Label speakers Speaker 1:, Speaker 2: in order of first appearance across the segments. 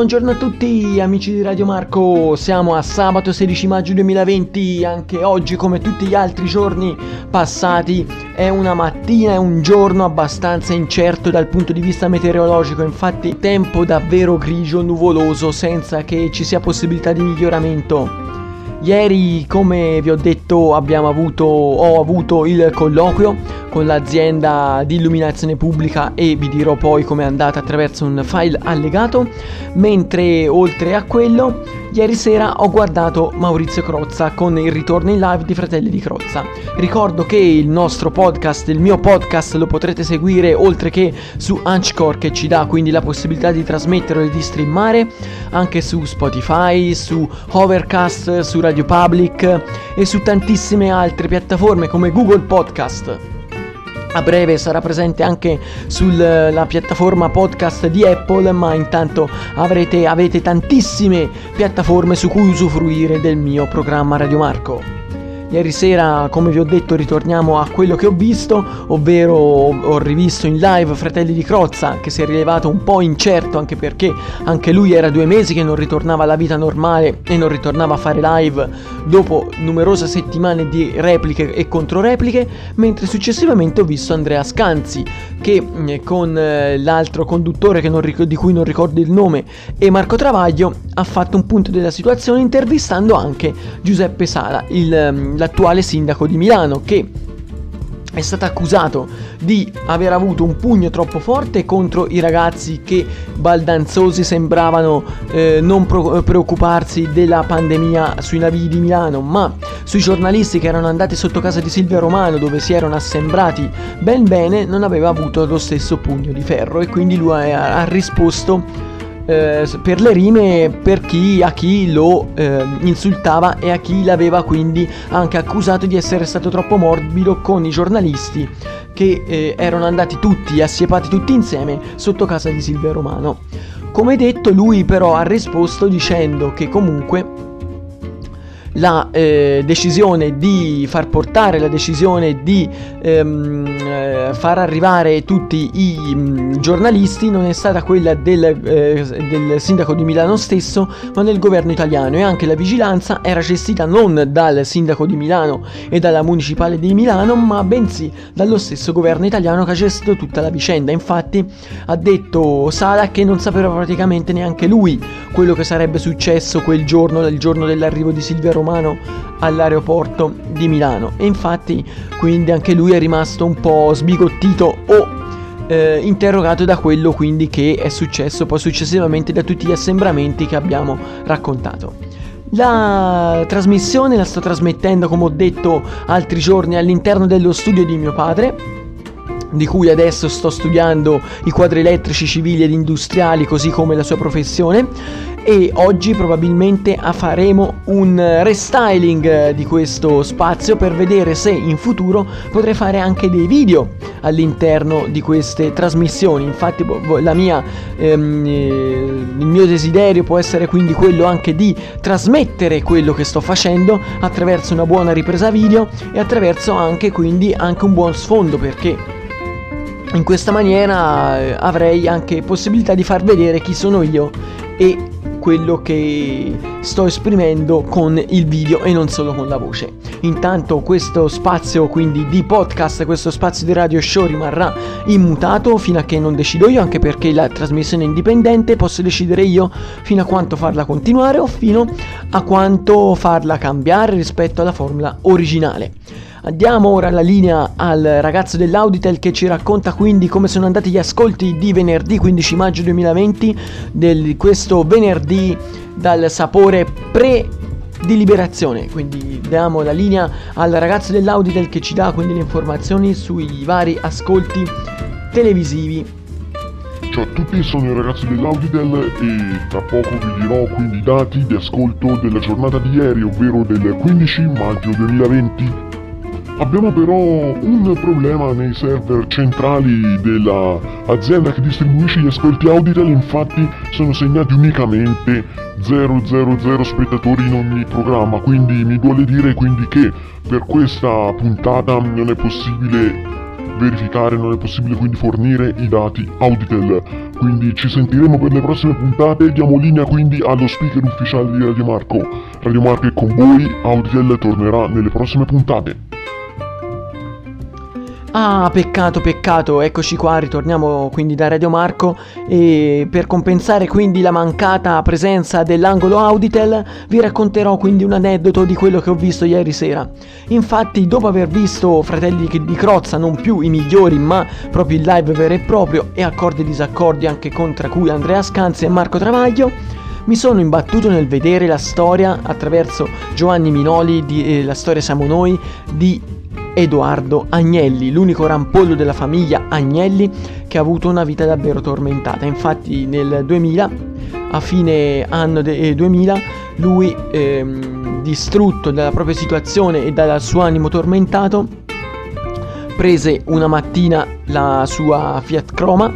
Speaker 1: Buongiorno a tutti amici di Radio Marco, siamo a sabato 16 maggio 2020, anche oggi come tutti gli altri giorni passati è una mattina, è un giorno abbastanza incerto dal punto di vista meteorologico, infatti tempo davvero grigio, nuvoloso, senza che ci sia possibilità di miglioramento. Ieri, come vi ho detto, avuto, ho avuto il colloquio con l'azienda di illuminazione pubblica e vi dirò poi com'è andata attraverso un file allegato, mentre oltre a quello Ieri sera ho guardato Maurizio Crozza con il ritorno in live di Fratelli di Crozza. Ricordo che il nostro podcast, il mio podcast, lo potrete seguire oltre che su Anchor che ci dà quindi la possibilità di trasmetterlo e di streamare anche su Spotify, su Overcast, su Radio Public e su tantissime altre piattaforme come Google Podcast. A breve sarà presente anche sulla piattaforma podcast di Apple, ma intanto avrete, avete tantissime piattaforme su cui usufruire del mio programma Radio Marco. Ieri sera, come vi ho detto, ritorniamo a quello che ho visto, ovvero ho rivisto in live Fratelli di Crozza, che si è rilevato un po' incerto, anche perché anche lui era due mesi che non ritornava alla vita normale e non ritornava a fare live dopo numerose settimane di repliche e controrepliche, mentre successivamente ho visto Andrea Scanzi, che eh, con eh, l'altro conduttore ric- di cui non ricordo il nome e Marco Travaglio ha fatto un punto della situazione intervistando anche Giuseppe Sala, il ehm, l'attuale sindaco di Milano, che è stato accusato di aver avuto un pugno troppo forte contro i ragazzi che baldanzosi sembravano eh, non pro- preoccuparsi della pandemia sui navi di Milano, ma sui giornalisti che erano andati sotto casa di Silvia Romano dove si erano assembrati ben bene non aveva avuto lo stesso pugno di ferro e quindi lui ha, ha risposto eh, per le rime per chi, a chi lo eh, insultava e a chi l'aveva quindi anche accusato di essere stato troppo morbido con i giornalisti che eh, erano andati tutti, assiepati tutti insieme sotto casa di Silvia Romano. Come detto, lui però ha risposto dicendo che comunque la eh, decisione di far portare, la decisione di ehm, eh, far arrivare tutti i mh, mm, giornalisti non è stata quella del, eh, del, sindaco di Milano stesso, ma del governo italiano e anche la vigilanza era gestita non dal sindaco di Milano e dalla municipale di Milano, ma bensì dallo stesso governo italiano che ha gestito tutta la vicenda. Infatti ha detto Sala che non sapeva praticamente neanche lui quello che sarebbe successo quel giorno, il giorno dell'arrivo di Silvia Romano all'aeroporto di Milano e infatti quindi anche lui è rimasto un po' sbigottito o eh, interrogato da quello quindi che è successo poi successivamente da tutti gli assembramenti che abbiamo raccontato. La trasmissione la sto trasmettendo come ho detto altri giorni all'interno dello studio di mio padre di cui adesso sto studiando i quadri elettrici civili ed industriali così come la sua professione e oggi probabilmente faremo un restyling di questo spazio per vedere se in futuro potrei fare anche dei video all'interno di queste trasmissioni. Infatti mia, ehm, eh, il mio desiderio può essere quindi quello anche di trasmettere quello che sto facendo attraverso una buona ripresa video e attraverso anche quindi anche un buon sfondo perché in questa maniera eh, avrei anche possibilità di far vedere chi sono io e quello che sto esprimendo con il video e non solo con la voce. Intanto questo spazio quindi di podcast, questo spazio di radio show rimarrà immutato fino a che non decido io, anche perché la trasmissione è indipendente, posso decidere io fino a quanto farla continuare o fino a quanto farla cambiare rispetto alla formula originale. Diamo ora la linea al ragazzo dell'Auditel che ci racconta quindi come sono andati gli ascolti di venerdì 15 maggio 2020 di questo venerdì dal sapore pre di liberazione. Quindi diamo la linea al ragazzo dell'Auditel che ci dà quindi le informazioni sui vari ascolti televisivi.
Speaker 2: Ciao a tutti, sono il ragazzo dell'Auditel e tra poco vi dirò quindi i dati di ascolto della giornata di ieri, ovvero del 15 maggio 2020. Abbiamo però un problema nei server centrali dell'azienda che distribuisce gli ascolti Auditel, infatti sono segnati unicamente 000 spettatori in ogni programma, quindi mi vuole dire quindi che per questa puntata non è possibile verificare, non è possibile quindi fornire i dati Auditel. Quindi ci sentiremo per le prossime puntate, diamo linea quindi allo speaker ufficiale di Radio Marco. Radio Marco è con voi, Auditel tornerà nelle prossime puntate.
Speaker 1: Ah, peccato, peccato, eccoci qua, ritorniamo quindi da Radio Marco e per compensare quindi la mancata presenza dell'angolo Auditel vi racconterò quindi un aneddoto di quello che ho visto ieri sera. Infatti, dopo aver visto Fratelli di Crozza, non più i migliori, ma proprio il live vero e proprio e accordi e disaccordi anche con tra cui Andrea Scanzi e Marco Travaglio, mi sono imbattuto nel vedere la storia attraverso Giovanni Minoli di eh, La storia siamo noi di Edoardo Agnelli, l'unico rampollo della famiglia Agnelli che ha avuto una vita davvero tormentata. Infatti nel 2000, a fine anno de- 2000, eh, lui, ehm, distrutto dalla propria situazione e dal suo animo tormentato, prese una mattina la sua Fiat Croma,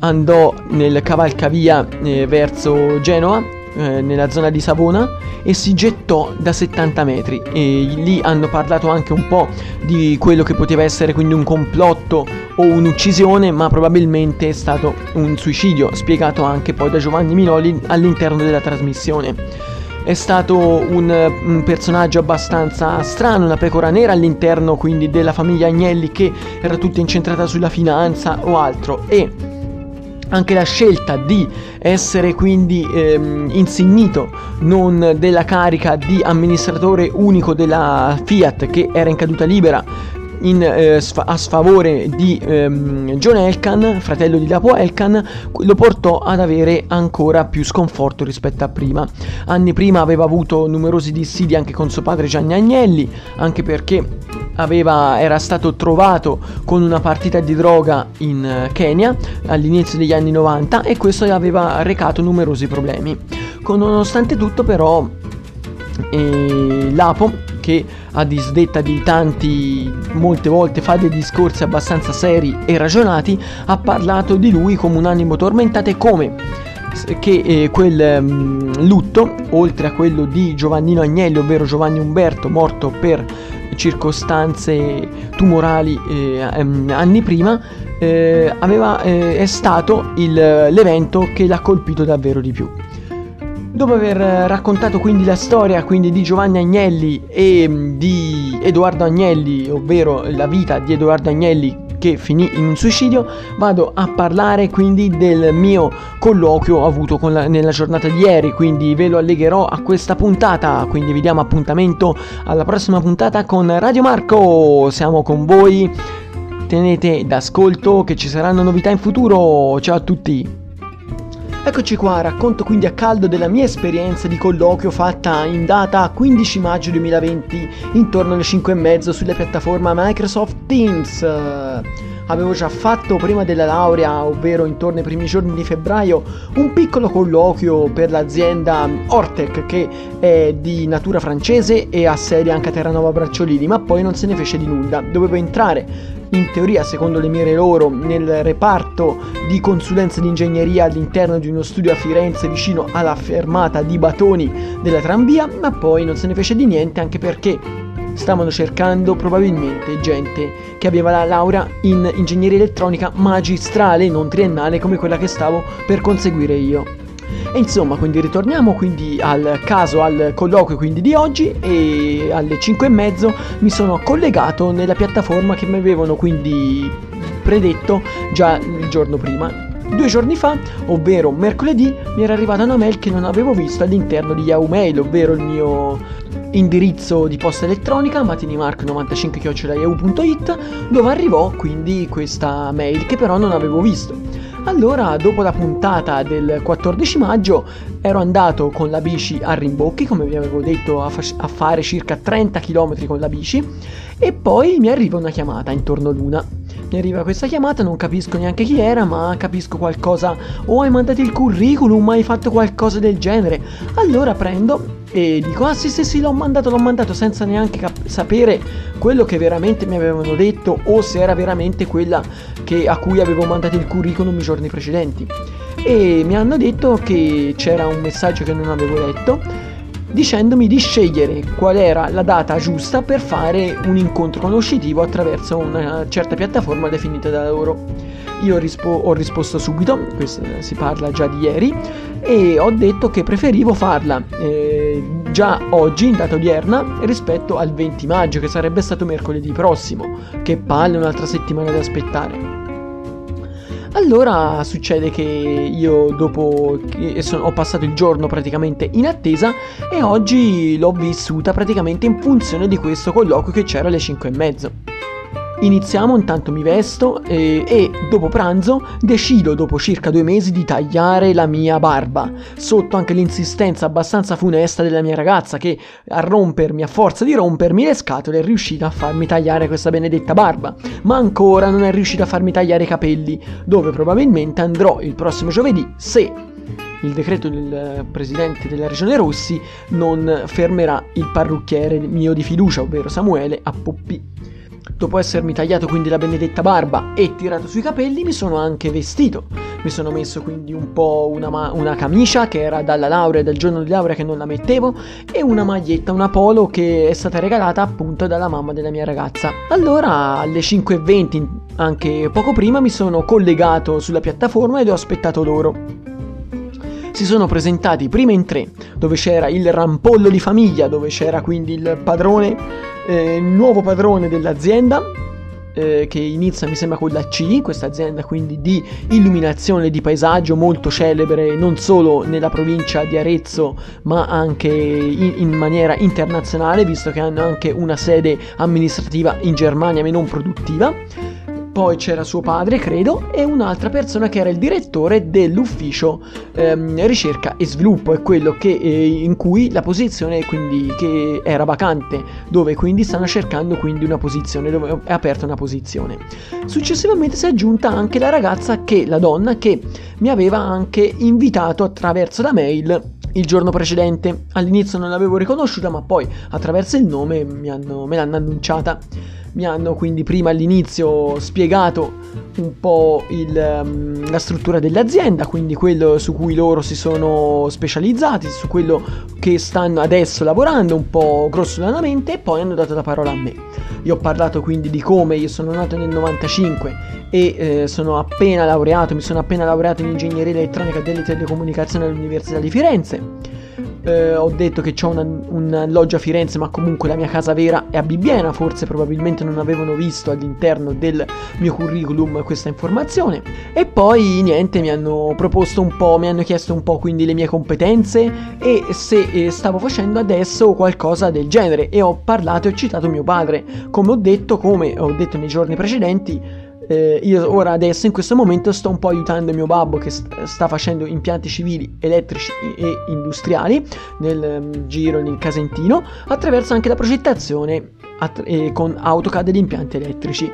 Speaker 1: andò nel cavalcavia eh, verso Genova eh, nella zona di Savona e si gettò da 70 metri. E lì hanno parlato anche un po' di quello che poteva essere quindi un complotto o un'uccisione ma probabilmente è stato un suicidio spiegato anche poi da Giovanni Minoli all'interno della trasmissione. È stato un, un, personaggio abbastanza strano, una pecora nera all'interno quindi della famiglia Agnelli che era tutta incentrata sulla finanza o altro. E anche la scelta di essere quindi ehm, insignito non della carica di amministratore unico della Fiat che era in caduta libera in, eh, a sfavore di ehm, John Elkan, fratello di Lapo Elkan, lo portò ad avere ancora più sconforto rispetto a prima. Anni prima aveva avuto numerosi dissidi anche con suo padre Gianni Agnelli, anche perché aveva, era stato trovato con una partita di droga in eh, Kenya all'inizio degli anni 90 e questo gli aveva recato numerosi problemi. Con, nonostante tutto però eh, Lapo che a disdetta di tanti molte volte fa dei discorsi abbastanza seri e ragionati ha parlato di lui come un animo tormentato e come che eh, quel um, lutto oltre a quello di Giovannino Agnelli ovvero Giovanni Umberto morto per circostanze tumorali eh, ehm, anni prima, eh, aveva, eh, è stato il, l'evento che l'ha colpito davvero di più. Dopo aver raccontato quindi la storia quindi di Giovanni Agnelli e mm, di Edoardo Agnelli, ovvero la vita di Edoardo Agnelli che finì in un suicidio, vado a parlare quindi del mio colloquio avuto la, nella giornata di ieri, quindi ve lo allegherò a questa puntata, quindi vi diamo appuntamento alla prossima puntata con Radio Marco, siamo con voi, tenete d'ascolto che ci saranno novità in futuro, ciao a tutti! Eccoci qua, racconto quindi a caldo della mia esperienza di colloquio fatta in data 15 maggio 2020 intorno alle 5 e mezzo sulla piattaforma Microsoft Teams. Avevo già fatto prima della laurea, ovvero intorno ai primi giorni di febbraio, un piccolo colloquio per l'azienda Ortec che è di natura francese e ha sede anche a Terranova Bracciolini, ma poi non se ne fece di nulla. Dovevo entrare in teoria secondo le mire loro nel reparto di consulenza di ingegneria all'interno di uno studio a Firenze vicino alla fermata di Batoni della tranvia, ma poi non se ne fece di niente anche perché stavano cercando probabilmente gente che aveva la laurea in ingegneria elettronica magistrale, non triennale come quella che stavo per conseguire io. E insomma, quindi ritorniamo quindi al caso, al colloquio quindi di oggi e alle 5 e mezzo mi sono collegato nella piattaforma che mi avevano quindi predetto già il giorno prima. Due giorni fa, ovvero mercoledì, mi era arrivata una mail che non avevo visto all'interno di Yahoo Mail, ovvero il mio indirizzo di posta elettronica matinimark95.yahoo.it dove arrivò quindi questa mail che però non avevo visto. Allora, dopo la puntata del 14 maggio, ero andato con la bici a Rimbocchi, come vi avevo detto, a, fa- a fare circa 30 km con la bici, e poi mi arriva una chiamata intorno l'una. Mi arriva questa chiamata, non capisco neanche chi era, ma capisco qualcosa. O hai mandato il curriculum, hai fatto qualcosa del genere. Allora prendo e dico ah sì sì sì l'ho mandato l'ho mandato senza neanche cap- sapere quello che veramente mi avevano detto o se era veramente quella che, a cui avevo mandato il curriculum i giorni precedenti e mi hanno detto che c'era un messaggio che non avevo letto dicendomi di scegliere qual era la data giusta per fare un incontro conoscitivo attraverso una certa piattaforma definita da loro. Io rispo- ho risposto subito, questo si parla già di ieri, e ho detto che preferivo farla eh, già oggi, in data odierna, rispetto al 20 maggio, che sarebbe stato mercoledì prossimo. Che palle, un'altra settimana da aspettare. Allora succede che io dopo che sono, ho passato il giorno praticamente in attesa e oggi l'ho vissuta praticamente in funzione di questo colloquio che c'era alle 5 e mezzo. Iniziamo, intanto mi vesto e, e, dopo pranzo decido, dopo circa due mesi, di tagliare la mia barba, sotto anche l'insistenza abbastanza funesta della mia ragazza che a rompermi, a forza di rompermi le scatole, è riuscita a farmi tagliare questa benedetta barba, ma ancora non è riuscita a farmi tagliare i capelli, dove probabilmente andrò il prossimo giovedì se il decreto del presidente della regione Rossi non fermerà il parrucchiere mio di fiducia, ovvero Samuele, a Poppi. Dopo essermi tagliato quindi la benedetta barba e tirato sui capelli, mi sono anche vestito. Mi sono messo quindi un po' una, ma- una camicia che era dalla laurea, dal giorno di laurea che non la mettevo, e una maglietta, una polo che è stata regalata appunto dalla mamma della mia ragazza. Allora alle 5.20, anche poco prima, mi sono collegato sulla piattaforma ed ho aspettato loro si sono presentati prima in tre, dove c'era il rampollo di famiglia, dove c'era quindi il padrone eh, nuovo padrone dell'azienda eh, che inizia mi sembra con la C, questa azienda quindi di illuminazione di paesaggio molto celebre non solo nella provincia di Arezzo ma anche in, in maniera internazionale visto che hanno anche una sede amministrativa in Germania ma non produttiva poi c'era suo padre, credo, e un'altra persona che era il direttore dell'ufficio ehm, ricerca e sviluppo, è quello che, eh, in cui la posizione quindi che era vacante, dove quindi stanno cercando quindi una posizione, dove è aperta una posizione. Successivamente si è aggiunta anche la ragazza che, la donna, che mi aveva anche invitato attraverso la mail il giorno precedente. All'inizio non l'avevo riconosciuta, ma poi attraverso il nome hanno, me l'hanno annunciata mi hanno quindi prima all'inizio spiegato un po' il, um, la struttura dell'azienda, quindi quello su cui loro si sono specializzati, su quello che stanno adesso lavorando un po' grossolanamente e poi hanno dato la parola a me. Io ho parlato quindi di come io sono nato nel 95 e eh, sono appena laureato, mi sono appena laureato in ingegneria elettronica delle telecomunicazioni all'Università di Firenze eh, ho detto che ho un alloggio a Firenze, ma comunque la mia casa vera è a Bibbiena, forse probabilmente non avevano visto all'interno del mio curriculum questa informazione. E poi niente, mi hanno proposto un po', mi hanno chiesto un po' quindi le mie competenze e se eh, stavo facendo adesso qualcosa del genere e ho parlato e ho citato mio padre. Come ho detto, come ho detto nei giorni precedenti, eh, io ora adesso in questo momento sto un po' aiutando mio babbo che st- sta facendo impianti civili, elettrici e industriali nel um, giro nel Casentino attraverso anche la progettazione att- eh, con AutoCAD degli impianti elettrici.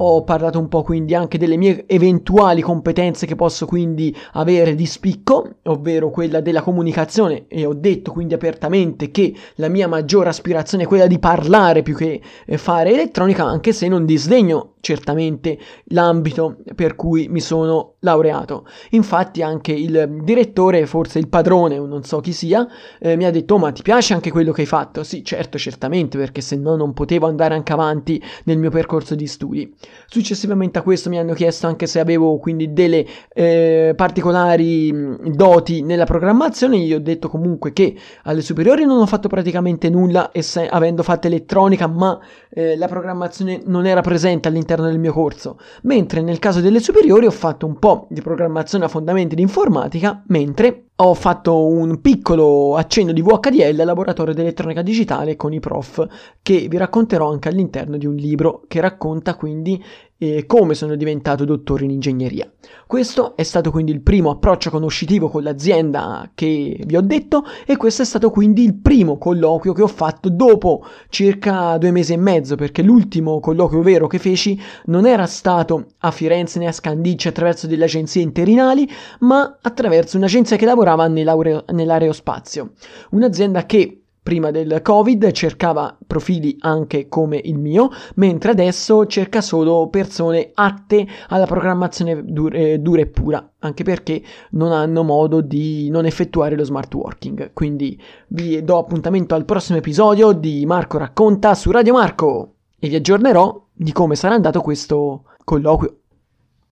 Speaker 1: Ho parlato un po' quindi anche delle mie eventuali competenze che posso quindi avere di spicco, ovvero quella della comunicazione e ho detto quindi apertamente che la mia maggiore aspirazione è quella di parlare più che eh, fare elettronica, anche se non disdegno certamente l'ambito per cui mi sono laureato. Infatti anche il direttore, forse il padrone, non so chi sia, eh, mi ha detto oh, ma ti piace anche quello che hai fatto? Sì, certo, certamente, perché se no non potevo andare anche avanti nel mio percorso di studi. Successivamente a questo mi hanno chiesto anche se avevo quindi delle eh, particolari doti nella programmazione, io ho detto comunque che alle superiori non ho fatto praticamente nulla, ess- avendo fatto elettronica, ma eh, la programmazione non era presente all'interno del mio corso, mentre nel caso delle superiori ho fatto un po' di programmazione a fondamenti di informatica, mentre ho fatto un piccolo accenno di VHDL laboratorio di elettronica digitale con i prof, che vi racconterò anche all'interno di un libro che racconta quindi eh, come sono diventato dottore in ingegneria. Questo è stato quindi il primo approccio conoscitivo con l'azienda che vi ho detto e questo è stato quindi il primo colloquio che ho fatto dopo circa due mesi e mezzo, perché l'ultimo colloquio vero che feci non era stato a Firenze né a Scandicci attraverso delle agenzie interinali, ma attraverso un'agenzia che lavorava nell'aerospazio. Un'azienda che prima del Covid cercava profili anche come il mio, mentre adesso cerca solo persone atte alla programmazione dura, eh, dura e pura, anche perché non hanno modo di non effettuare lo smart working. Quindi vi do appuntamento al prossimo episodio di Marco racconta su Radio Marco e vi aggiornerò di come sarà andato questo colloquio.